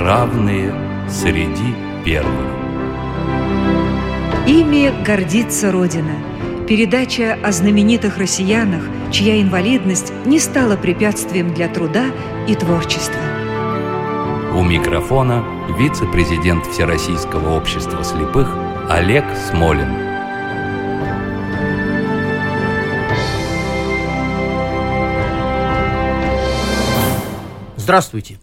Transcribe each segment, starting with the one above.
равные среди первых. Ими гордится Родина. Передача о знаменитых россиянах, чья инвалидность не стала препятствием для труда и творчества. У микрофона вице-президент Всероссийского общества слепых Олег Смолин. Здравствуйте.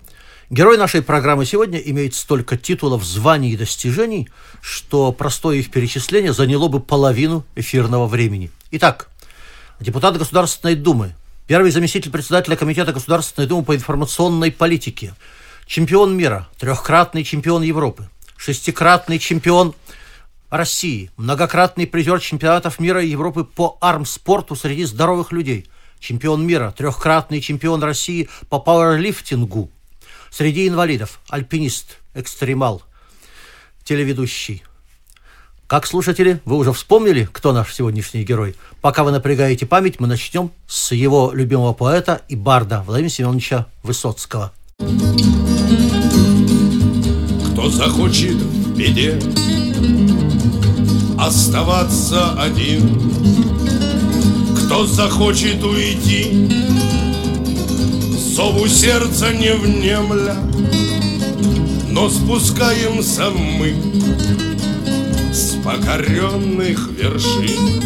Герой нашей программы сегодня имеет столько титулов, званий и достижений, что простое их перечисление заняло бы половину эфирного времени. Итак, депутат Государственной Думы, первый заместитель председателя Комитета Государственной Думы по информационной политике, чемпион мира, трехкратный чемпион Европы, шестикратный чемпион России, многократный призер чемпионатов мира и Европы по армспорту среди здоровых людей, чемпион мира, трехкратный чемпион России по пауэрлифтингу, Среди инвалидов альпинист, экстремал, телеведущий. Как слушатели, вы уже вспомнили, кто наш сегодняшний герой? Пока вы напрягаете память, мы начнем с его любимого поэта и барда Владимира Семеновича Высоцкого. Кто захочет в беде оставаться один, кто захочет уйти Зову сердца не внемля, но спускаемся мы с покоренных вершин.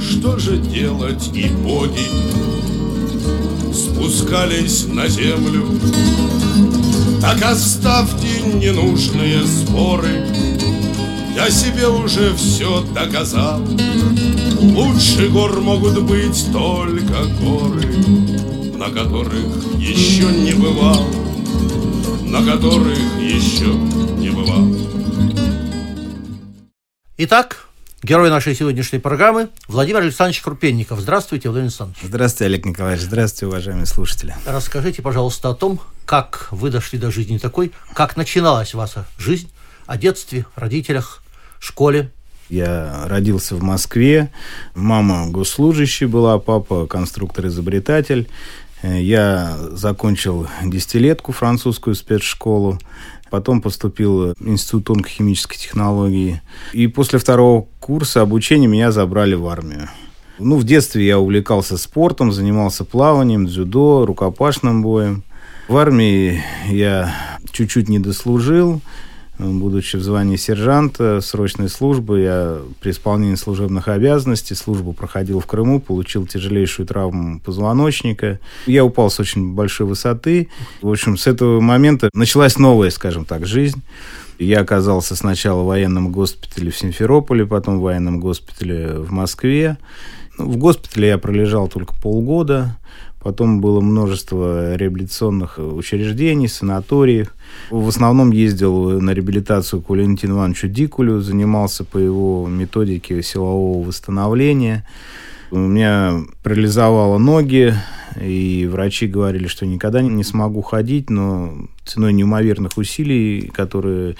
Что же делать и боги спускались на землю? Так оставьте ненужные споры, я себе уже все доказал. Лучше гор могут быть только горы на которых еще не бывал, на которых еще не бывал. Итак, герой нашей сегодняшней программы Владимир Александрович Крупенников. Здравствуйте, Владимир Александрович. Здравствуйте, Олег Николаевич. Здравствуйте, уважаемые слушатели. Расскажите, пожалуйста, о том, как вы дошли до жизни такой, как начиналась ваша жизнь, о детстве, родителях, школе, я родился в Москве. Мама госслужащий была, папа конструктор-изобретатель. Э, я закончил десятилетку французскую спецшколу, потом поступил в Институт тонкохимической технологии. И после второго курса обучения меня забрали в армию. Ну, в детстве я увлекался спортом, занимался плаванием, дзюдо, рукопашным боем. В армии я чуть-чуть не дослужил, будучи в звании сержанта срочной службы, я при исполнении служебных обязанностей службу проходил в Крыму, получил тяжелейшую травму позвоночника. Я упал с очень большой высоты. В общем, с этого момента началась новая, скажем так, жизнь. Я оказался сначала в военном госпитале в Симферополе, потом в военном госпитале в Москве. В госпитале я пролежал только полгода. Потом было множество реабилитационных учреждений, санаториев. В основном ездил на реабилитацию к Валентину Ивановичу Дикулю, занимался по его методике силового восстановления. У меня парализовало ноги, и врачи говорили, что никогда не смогу ходить, но ценой неимоверных усилий, которые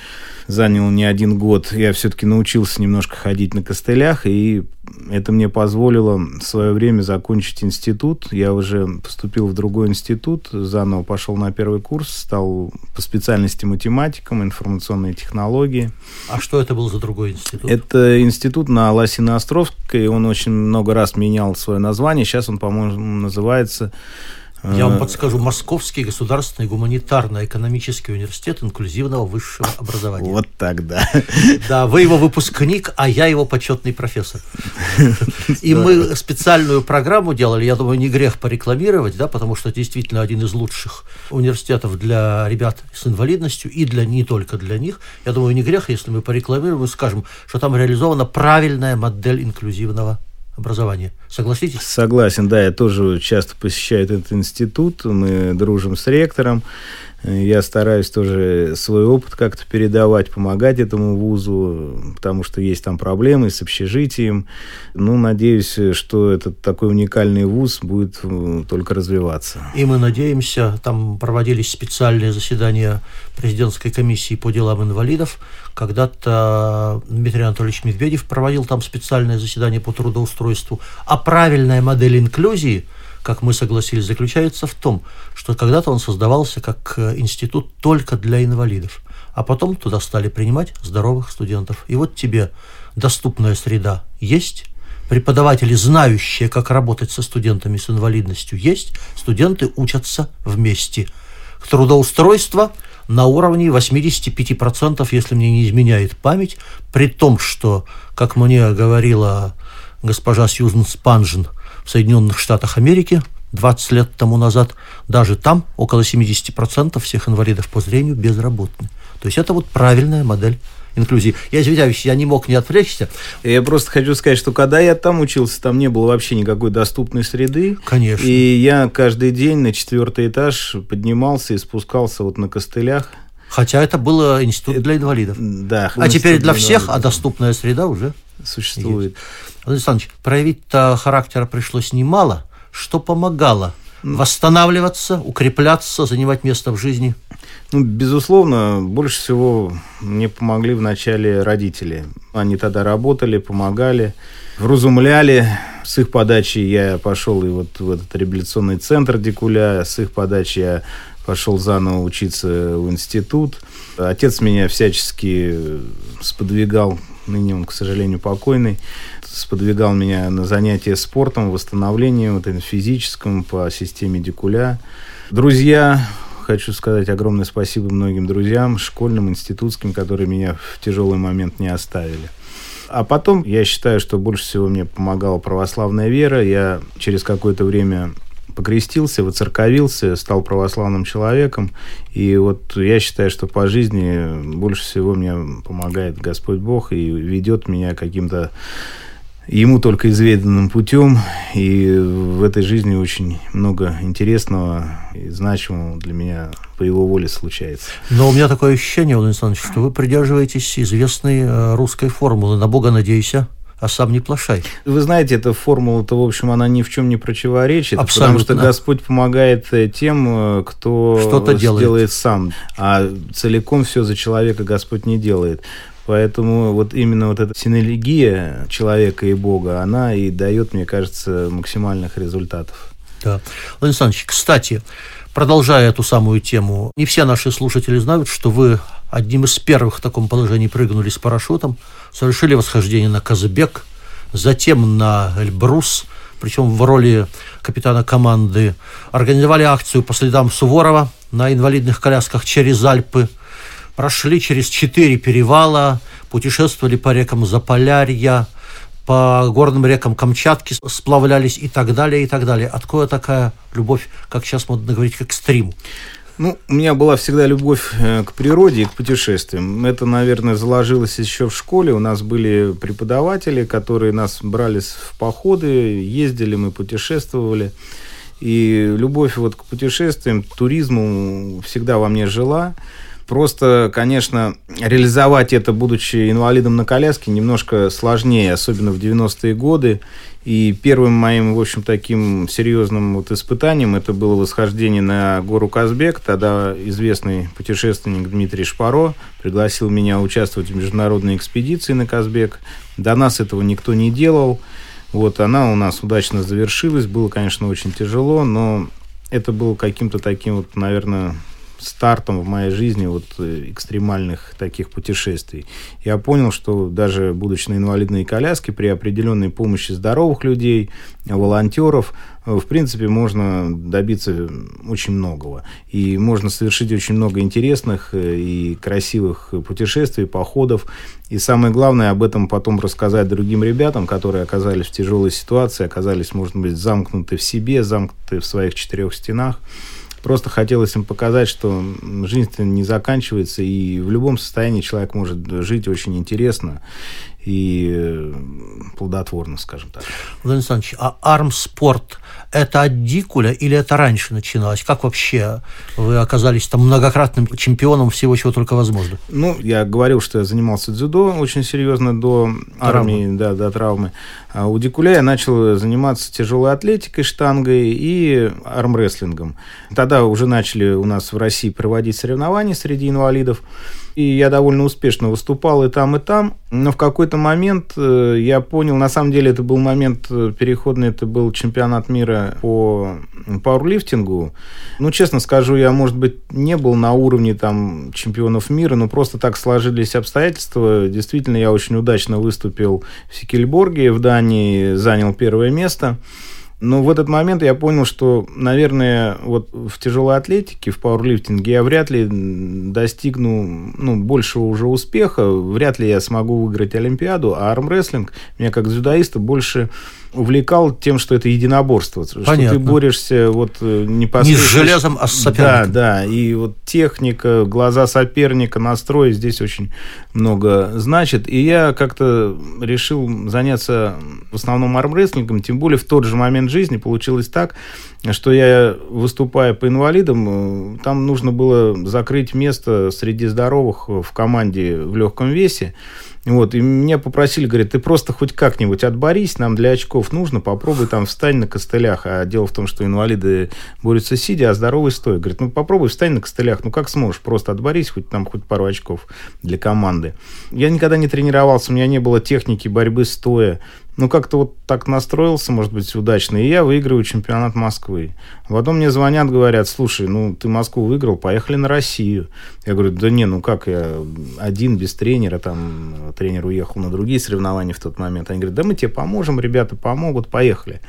занял не один год, я все-таки научился немножко ходить на костылях, и это мне позволило в свое время закончить институт. Я уже поступил в другой институт, заново пошел на первый курс, стал по специальности математиком, информационные технологии. А что это был за другой институт? Это институт на Лосино-Островской, он очень много раз менял свое название, сейчас он, по-моему, называется я вам подскажу, Московский государственный гуманитарно-экономический университет инклюзивного высшего образования. Вот тогда. Да, вы его выпускник, а я его почетный профессор. И мы специальную программу делали, я думаю, не грех порекламировать, да, потому что действительно один из лучших университетов для ребят с инвалидностью и для не только для них. Я думаю, не грех, если мы порекламируем и скажем, что там реализована правильная модель инклюзивного образования. Согласитесь? Согласен, да. Я тоже часто посещаю этот институт. Мы дружим с ректором. Я стараюсь тоже свой опыт как-то передавать, помогать этому вузу, потому что есть там проблемы с общежитием. Ну, надеюсь, что этот такой уникальный вуз будет э, только развиваться. И мы надеемся, там проводились специальные заседания президентской комиссии по делам инвалидов. Когда-то Дмитрий Анатольевич Медведев проводил там специальное заседание по трудоустройству. А правильная модель инклюзии – как мы согласились, заключается в том, что когда-то он создавался как э, институт только для инвалидов, а потом туда стали принимать здоровых студентов. И вот тебе доступная среда есть, преподаватели, знающие, как работать со студентами с инвалидностью, есть, студенты учатся вместе. Трудоустройство на уровне 85%, если мне не изменяет память, при том, что, как мне говорила госпожа Сьюзен Спанжен в Соединенных Штатах Америки 20 лет тому назад, даже там около 70% всех инвалидов по зрению безработны. То есть это вот правильная модель инклюзии. Я извиняюсь, я не мог не отвлечься. Я просто хочу сказать, что когда я там учился, там не было вообще никакой доступной среды. Конечно. И я каждый день на четвертый этаж поднимался и спускался вот на костылях. Хотя это был институт для инвалидов. Да. А теперь для всех, а доступная среда уже существует. Есть. Александр проявить-то характера пришлось немало. Что помогало восстанавливаться, укрепляться, занимать место в жизни? Ну, безусловно, больше всего мне помогли вначале родители. Они тогда работали, помогали, вразумляли. С их подачи я пошел и вот в этот реабилитационный центр Дикуля, с их подачи я пошел заново учиться в институт. Отец меня всячески сподвигал, ныне он, к сожалению, покойный, сподвигал меня на занятия спортом, восстановлением вот, физическом по системе Дикуля. Друзья хочу сказать огромное спасибо многим друзьям, школьным, институтским, которые меня в тяжелый момент не оставили. А потом, я считаю, что больше всего мне помогала православная вера. Я через какое-то время покрестился, воцерковился, стал православным человеком. И вот я считаю, что по жизни больше всего мне помогает Господь Бог и ведет меня каким-то ему только изведанным путем. И в этой жизни очень много интересного и значимого для меня по его воле случается. Но у меня такое ощущение, Владимир Александрович, что вы придерживаетесь известной э, русской формулы «на Бога надейся, а сам не плашай. Вы знаете, эта формула-то, в общем, она ни в чем не противоречит, Абсолютно. потому что Господь помогает э, тем, э, кто Что-то делает. делает сам, а целиком все за человека Господь не делает. Поэтому вот именно вот эта синергия человека и Бога, она и дает, мне кажется, максимальных результатов. Да. Владимир Александрович, кстати, продолжая эту самую тему, не все наши слушатели знают, что вы одним из первых в таком положении прыгнули с парашютом, совершили восхождение на Казбек, затем на Эльбрус, причем в роли капитана команды, организовали акцию по следам Суворова на инвалидных колясках через Альпы – прошли через четыре перевала, путешествовали по рекам Заполярья, по горным рекам Камчатки сплавлялись и так далее, и так далее. Откуда такая любовь, как сейчас модно говорить, к экстриму? Ну, у меня была всегда любовь э, к природе и к путешествиям. Это, наверное, заложилось еще в школе. У нас были преподаватели, которые нас брали в походы, ездили, мы путешествовали. И любовь вот к путешествиям, к туризму всегда во мне жила. Просто, конечно, реализовать это, будучи инвалидом на коляске, немножко сложнее, особенно в 90-е годы. И первым моим, в общем, таким серьезным вот испытанием это было восхождение на гору Казбек. Тогда известный путешественник Дмитрий Шпаро пригласил меня участвовать в международной экспедиции на Казбек. До нас этого никто не делал. Вот она у нас удачно завершилась. Было, конечно, очень тяжело, но это было каким-то таким вот, наверное, стартом в моей жизни вот э, экстремальных таких путешествий. Я понял, что даже будучи на инвалидной коляске, при определенной помощи здоровых людей, волонтеров, э, в принципе, можно добиться очень многого. И можно совершить очень много интересных э, и красивых путешествий, походов. И самое главное, об этом потом рассказать другим ребятам, которые оказались в тяжелой ситуации, оказались, может быть, замкнуты в себе, замкнуты в своих четырех стенах. Просто хотелось им показать, что жизнь не заканчивается, и в любом состоянии человек может жить очень интересно и э, плодотворно, скажем так. Владимир Александрович, а армспорт – это от Дикуля или это раньше начиналось? Как вообще вы оказались там многократным чемпионом всего, чего только возможно? Ну, я говорил, что я занимался дзюдо очень серьезно до травмы. армии, да, до травмы. А у Дикуля я начал заниматься тяжелой атлетикой, штангой и армрестлингом. Тогда уже начали у нас в России проводить соревнования среди инвалидов. И я довольно успешно выступал и там, и там. Но в какой-то момент э, я понял, на самом деле это был момент э, переходный, это был чемпионат мира по пауэрлифтингу. Ну, честно скажу, я, может быть, не был на уровне там чемпионов мира, но просто так сложились обстоятельства. Действительно, я очень удачно выступил в Сикельборге, в Дании занял первое место. Но в этот момент я понял, что, наверное, вот в тяжелой атлетике, в пауэрлифтинге я вряд ли достигну ну, большего уже успеха, вряд ли я смогу выиграть Олимпиаду, а армрестлинг меня как дзюдоиста больше увлекал тем, что это единоборство. Понятно. Что ты борешься вот э, непосредственно... Не с железом, а с соперником. Да, да. И вот техника, глаза соперника, настрой здесь очень много значит. И я как-то решил заняться в основном армрестлингом, тем более в тот же момент жизни получилось так, что я, выступая по инвалидам, э, там нужно было закрыть место среди здоровых в команде в легком весе. Вот, и меня попросили, говорят, ты просто хоть как-нибудь отборись, нам для очков нужно, попробуй там встань на костылях. А дело в том, что инвалиды борются сидя, а здоровые стоя. Говорит, ну попробуй встань на костылях, ну как сможешь, просто отборись, хоть там хоть пару очков для команды. Я никогда не тренировался, у меня не было техники борьбы стоя ну, как-то вот так настроился, может быть, удачно, и я выигрываю чемпионат Москвы. Потом мне звонят, говорят, слушай, ну, ты Москву выиграл, поехали на Россию. Я говорю, да не, ну как, я один, без тренера, там, тренер уехал на другие соревнования в тот момент. Они говорят, да мы тебе поможем, ребята помогут, поехали.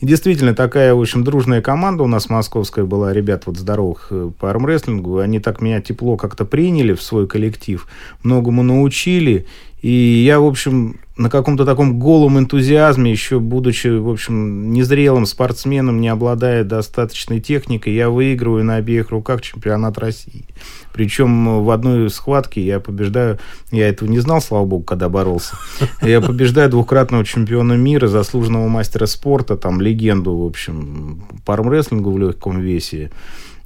И действительно, такая, в общем, дружная команда у нас московская была, ребят вот здоровых э, по армрестлингу, они так меня тепло как-то приняли в свой коллектив, многому научили, и я, в общем, на каком-то таком голом энтузиазме, еще будучи, в общем, незрелым спортсменом, не обладая достаточной техникой, я выигрываю на обеих руках чемпионат России. Причем в одной схватке я побеждаю, я этого не знал, слава богу, когда боролся, я побеждаю двукратного чемпиона мира, заслуженного мастера спорта, там, легенду, в общем, по армрестлингу в легком весе.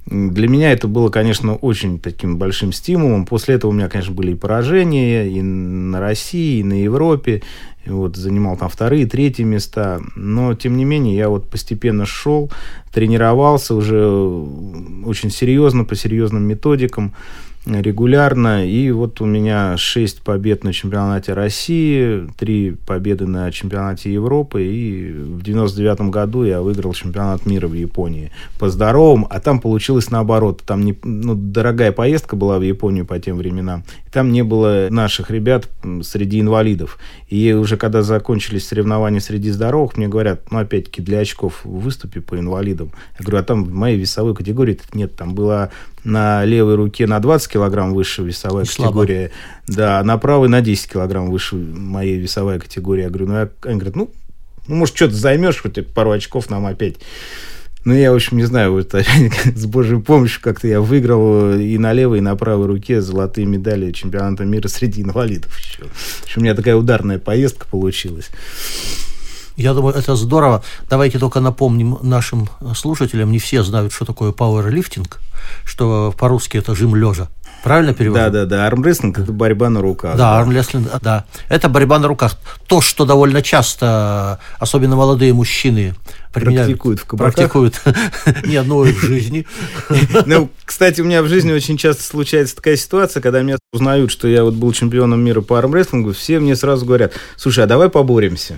Для меня это было, конечно, очень таким большим стимулом. После этого у меня, конечно, были и поражения и на России, и на Европе. И вот занимал там вторые, третьи места. Но, тем не менее, я вот постепенно шел, тренировался уже очень серьезно, по серьезным методикам регулярно. И вот у меня 6 побед на чемпионате России, 3 победы на чемпионате Европы. И в 99 году я выиграл чемпионат мира в Японии по здоровым. А там получилось наоборот. Там не, ну, дорогая поездка была в Японию по тем временам. И там не было наших ребят среди инвалидов. И уже когда закончились соревнования среди здоровых, мне говорят, ну опять-таки для очков выступи по инвалидам. Я говорю, а там в моей весовой категории нет. Там была на левой руке на 20 килограмм выше весовая И категория. Слабо. Да, на правой на 10 килограмм выше моей весовая категория. Я говорю, ну, я, они говорят, ну, ну, может, что-то займешь, хоть пару очков нам опять. Ну, я, в общем, не знаю, вот с Божьей помощью как-то я выиграл и на левой, и на правой руке золотые медали чемпионата мира среди инвалидов еще. В общем, у меня такая ударная поездка получилась. Я думаю, это здорово. Давайте только напомним нашим слушателям, не все знают, что такое пауэрлифтинг, что по-русски это жим лежа. Правильно перевожу? Да, да, да. Армрестлинг – это борьба на руках. Да, да, армрестлинг, да. Это борьба на руках. То, что довольно часто, особенно молодые мужчины, практикуют в кабаках. Практикуют не одно в жизни. Ну, кстати, у меня в жизни очень часто случается такая ситуация, когда меня узнают, что я вот был чемпионом мира по армрестлингу, все мне сразу говорят, слушай, а давай поборемся.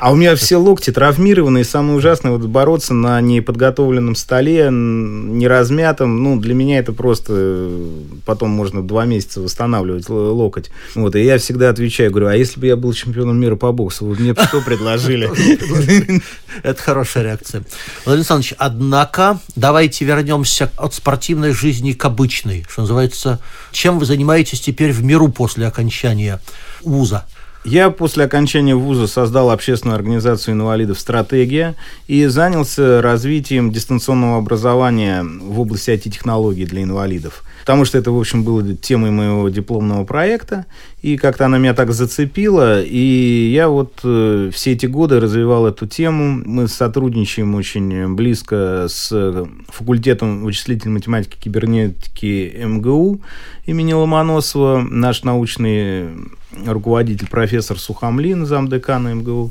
А у меня все локти травмированы, и самое ужасное, вот бороться на неподготовленном столе, не размятом, ну, для меня это просто э, потом можно два месяца восстанавливать локоть. Вот, и я всегда отвечаю, говорю, а если бы я был чемпионом мира по боксу, вы мне бы что предложили? Это хорошая реакция. Владимир Александрович, однако, давайте вернемся от спортивной жизни к обычной, что называется. Чем вы занимаетесь теперь в миру после окончания вуза? Я после окончания вуза создал общественную организацию инвалидов «Стратегия» и занялся развитием дистанционного образования в области IT-технологий для инвалидов. Потому что это, в общем, было темой моего дипломного проекта, и как-то она меня так зацепила, и я вот э, все эти годы развивал эту тему. Мы сотрудничаем очень близко с факультетом вычислительной математики и кибернетики МГУ имени Ломоносова. Наш научный руководитель профессор Сухомлин, замдекана МГУ.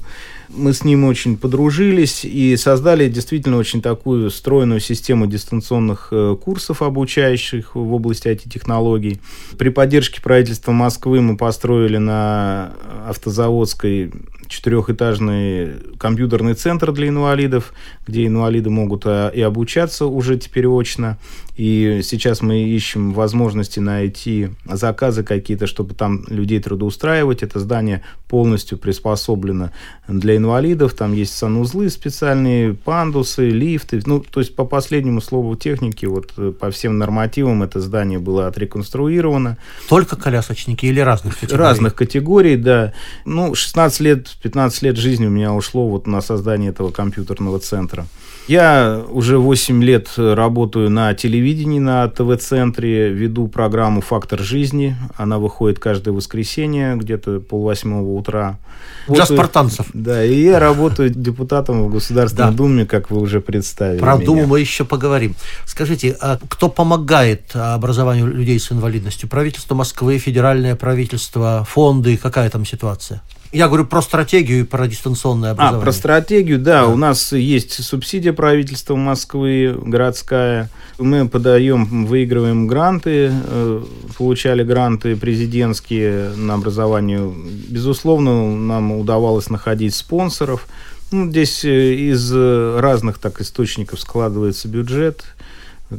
Мы с ним очень подружились и создали действительно очень такую стройную систему дистанционных э, курсов обучающих в области IT-технологий. При поддержке правительства Москвы мы построили на автозаводской четырехэтажный компьютерный центр для инвалидов, где инвалиды могут э, и обучаться уже теперь очно. И сейчас мы ищем возможности найти заказы какие-то, чтобы там людей трудоустраивать. Это здание полностью приспособлено для инвалидов. Там есть санузлы специальные, пандусы, лифты. Ну, то есть по последнему слову техники, вот э, по всем нормативам это здание было отреконструировано. Только колясочники или разных категорий? Разных категорий, да. Ну, 16 лет, 15 лет жизни у меня ушло вот на создание этого компьютерного центра. Я уже 8 лет работаю на телевидении, на ТВ-центре, веду программу «Фактор жизни». Она выходит каждое воскресенье, где-то полвосьмого утра. Для спартанцев. Да, и я работаю депутатом в Государственной да. Думе, как вы уже представили Про меня. Думу мы еще поговорим. Скажите, а кто помогает образованию людей с инвалидностью? Правительство Москвы, федеральное правительство, фонды? Какая там ситуация? Я говорю про стратегию и про дистанционное образование. А, про стратегию, да. да. У нас есть субсидия правительства Москвы, городская. Мы подаем, выигрываем гранты, э, получали гранты президентские на образование. Безусловно, нам удавалось находить спонсоров. Ну, здесь э, из разных так источников складывается бюджет.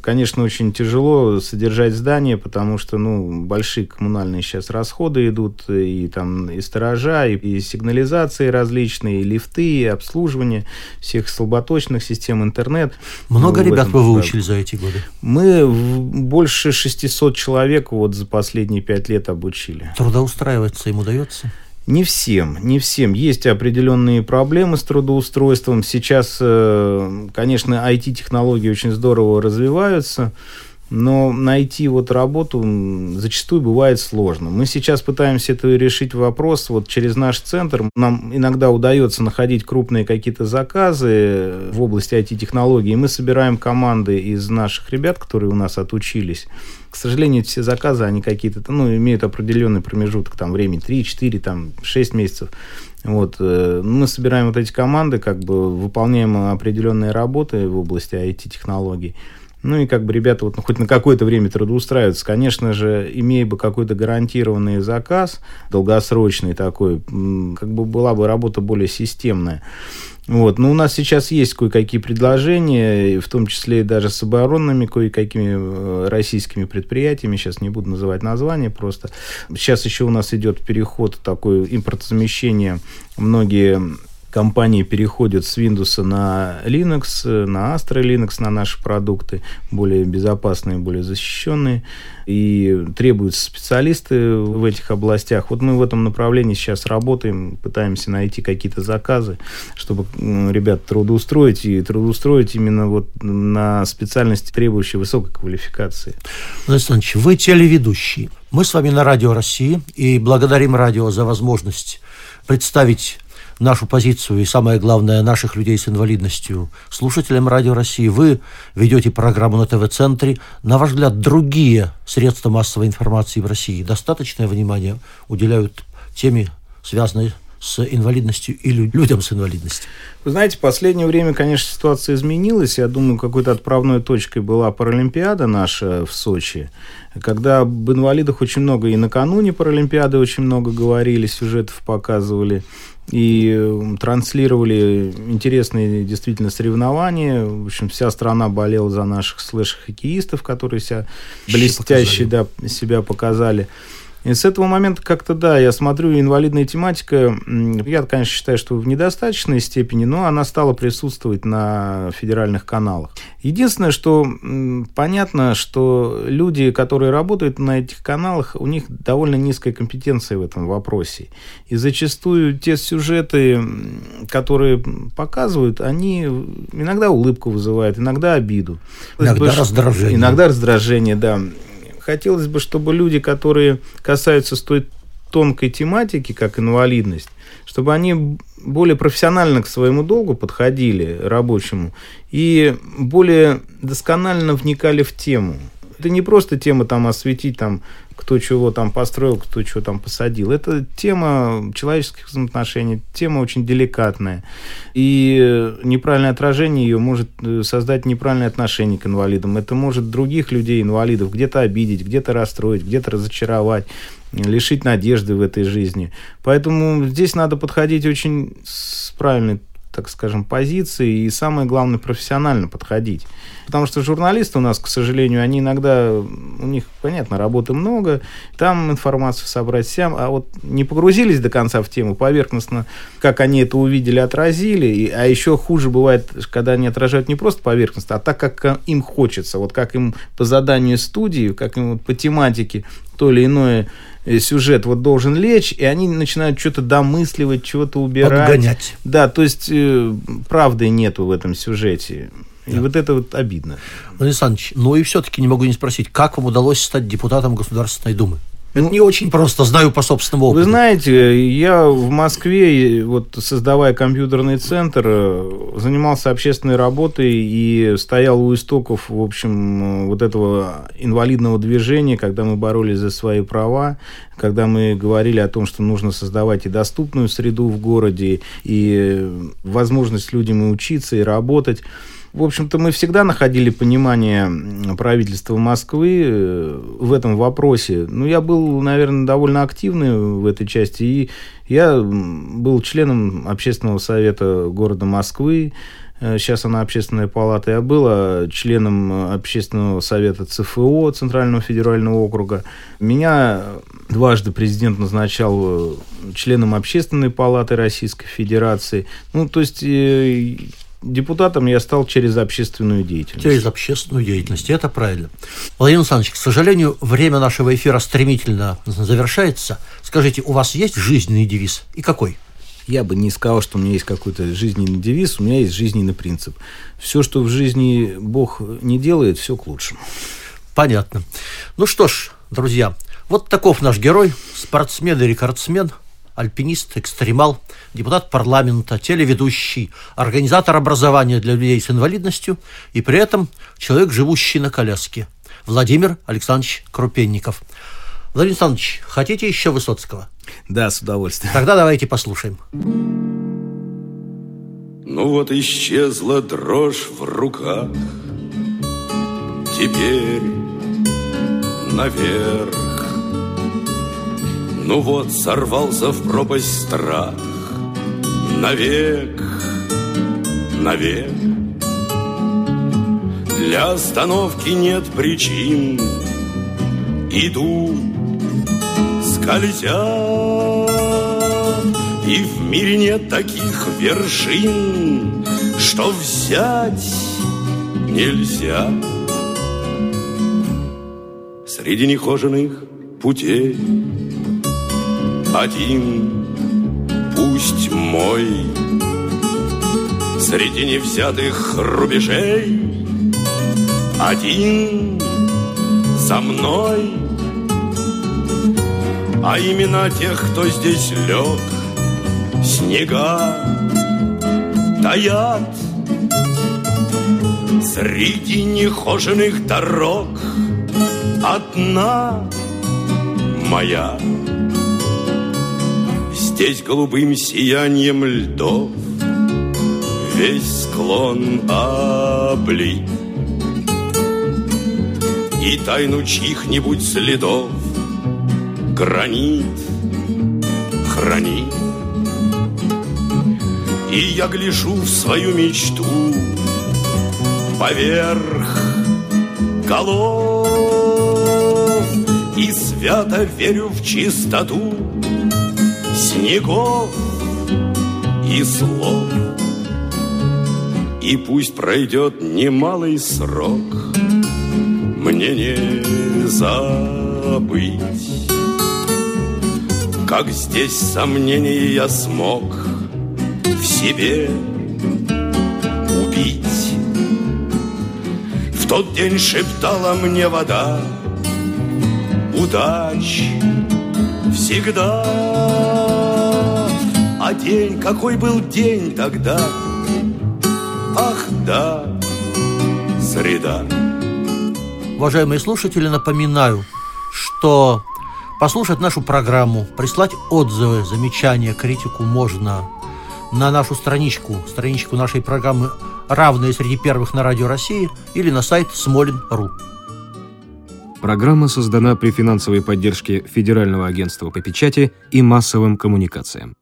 Конечно, очень тяжело содержать здание, потому что, ну, большие коммунальные сейчас расходы идут, и там и сторожа, и, и сигнализации различные, и лифты, и обслуживание всех слаботочных систем, интернет. Много ну, ребят вы выучили за эти годы? Мы больше 600 человек вот за последние пять лет обучили. Трудоустраиваться им удается? Не всем, не всем. Есть определенные проблемы с трудоустройством. Сейчас, э, конечно, IT-технологии очень здорово развиваются, но найти вот работу зачастую бывает сложно. Мы сейчас пытаемся это решить вопрос вот через наш центр. Нам иногда удается находить крупные какие-то заказы в области IT-технологий. Мы собираем команды из наших ребят, которые у нас отучились. К сожалению, все заказы, они какие-то, ну, имеют определенный промежуток там времени, 3, 4, там, 6 месяцев. Вот. Э, мы собираем вот эти команды, как бы выполняем определенные работы в области IT-технологий. Ну и как бы ребята вот ну, хоть на какое-то время трудоустраиваются. Конечно же, имея бы какой-то гарантированный заказ, долгосрочный такой, как бы была бы работа более системная. Вот. Но у нас сейчас есть кое-какие предложения, в том числе даже с оборонными кое-какими э, российскими предприятиями. Сейчас не буду называть названия просто. Сейчас еще у нас идет переход, такое импортозамещение. Многие компании переходят с Windows на Linux, на Astra Linux, на наши продукты, более безопасные, более защищенные, и требуются специалисты в этих областях. Вот мы в этом направлении сейчас работаем, пытаемся найти какие-то заказы, чтобы ребят трудоустроить, и трудоустроить именно вот на специальности, требующие высокой квалификации. Владимир вы телеведущий. Мы с вами на Радио России, и благодарим радио за возможность представить нашу позицию и, самое главное, наших людей с инвалидностью слушателям Радио России. Вы ведете программу на ТВ-центре. На ваш взгляд, другие средства массовой информации в России достаточное внимание уделяют теме, связанной с инвалидностью и людям с инвалидностью? Вы знаете, в последнее время, конечно, ситуация изменилась. Я думаю, какой-то отправной точкой была Паралимпиада наша в Сочи, когда об инвалидах очень много и накануне Паралимпиады очень много говорили, сюжетов показывали и транслировали интересные действительно соревнования. В общем, вся страна болела за наших слэш-хоккеистов, которые себя блестяще да, себя показали. И с этого момента как-то, да, я смотрю, инвалидная тематика, я, конечно, считаю, что в недостаточной степени, но она стала присутствовать на федеральных каналах. Единственное, что понятно, что люди, которые работают на этих каналах, у них довольно низкая компетенция в этом вопросе. И зачастую те сюжеты, которые показывают, они иногда улыбку вызывают, иногда обиду. Иногда раздражение. Иногда раздражение, да хотелось бы, чтобы люди, которые касаются той тонкой тематики, как инвалидность, чтобы они более профессионально к своему долгу подходили рабочему и более досконально вникали в тему. Это не просто тема там осветить, там, кто чего там построил, кто чего там посадил. Это тема человеческих взаимоотношений, тема очень деликатная. И неправильное отражение ее может э, создать неправильное отношение к инвалидам. Это может других людей, инвалидов, где-то обидеть, где-то расстроить, где-то разочаровать лишить надежды в этой жизни. Поэтому здесь надо подходить очень с правильной так скажем, позиции и, самое главное, профессионально подходить. Потому что журналисты у нас, к сожалению, они иногда, у них, понятно, работы много, там информацию собрать сям, а вот не погрузились до конца в тему поверхностно, как они это увидели, отразили, и, а еще хуже бывает, когда они отражают не просто поверхностно, а так, как им хочется, вот как им по заданию студии, как им вот по тематике то или иное сюжет вот должен лечь, и они начинают что-то домысливать, чего-то убирать. Подгонять. Да, то есть э, правды нету в этом сюжете. И да. вот это вот обидно. Владимир Александрович, ну и все-таки не могу не спросить, как вам удалось стать депутатом Государственной Думы? Это ну, не очень просто, знаю по собственному опыту. Вы знаете, я в Москве, вот создавая компьютерный центр, э, занимался общественной работой и стоял у истоков, в общем, вот этого инвалидного движения, когда мы боролись за свои права, когда мы говорили о том, что нужно создавать и доступную среду в городе, и возможность людям и учиться, и работать. В общем-то, мы всегда находили понимание правительства Москвы э, в этом вопросе. Ну, я был, наверное, довольно активный в этой части. И я был членом общественного совета города Москвы. Э, сейчас она общественная палата. Я был членом общественного совета ЦФО, Центрального федерального округа. Меня дважды президент назначал э, членом общественной палаты Российской Федерации. Ну, то есть депутатом я стал через общественную деятельность. Через общественную деятельность, это правильно. Владимир Александрович, к сожалению, время нашего эфира стремительно завершается. Скажите, у вас есть жизненный девиз? И какой? Я бы не сказал, что у меня есть какой-то жизненный девиз, у меня есть жизненный принцип. Все, что в жизни Бог не делает, все к лучшему. Понятно. Ну что ж, друзья, вот таков наш герой, спортсмен и рекордсмен – альпинист, экстремал, депутат парламента, телеведущий, организатор образования для людей с инвалидностью и при этом человек, живущий на коляске. Владимир Александрович Крупенников. Владимир Александрович, хотите еще Высоцкого? Да, с удовольствием. Тогда давайте послушаем. Ну вот исчезла дрожь в руках, Теперь наверх ну вот, сорвался в пропасть страх. Навек, навек. Для остановки нет причин. Иду, скользя. И в мире нет таких вершин Что взять нельзя. Среди нехоженных путей один, пусть мой. Среди невзятых рубежей Один за мной. А имена тех, кто здесь лег Снега таят. Среди нехоженных дорог Одна моя Здесь голубым сиянием льдов Весь склон облит. И тайну чьих-нибудь следов Гранит хранит. И я гляжу в свою мечту Поверх голов И свято верю в чистоту снегов и слов. И пусть пройдет немалый срок, Мне не забыть, Как здесь сомнения я смог В себе убить. В тот день шептала мне вода, Удач всегда а день, какой был день тогда? Ах, да, среда. уважаемые слушатели, напоминаю, что послушать нашу программу, прислать отзывы, замечания, критику можно на нашу страничку, страничку нашей программы «Равные среди первых на Радио России» или на сайт смолин.ру. Программа создана при финансовой поддержке Федерального агентства по печати и массовым коммуникациям.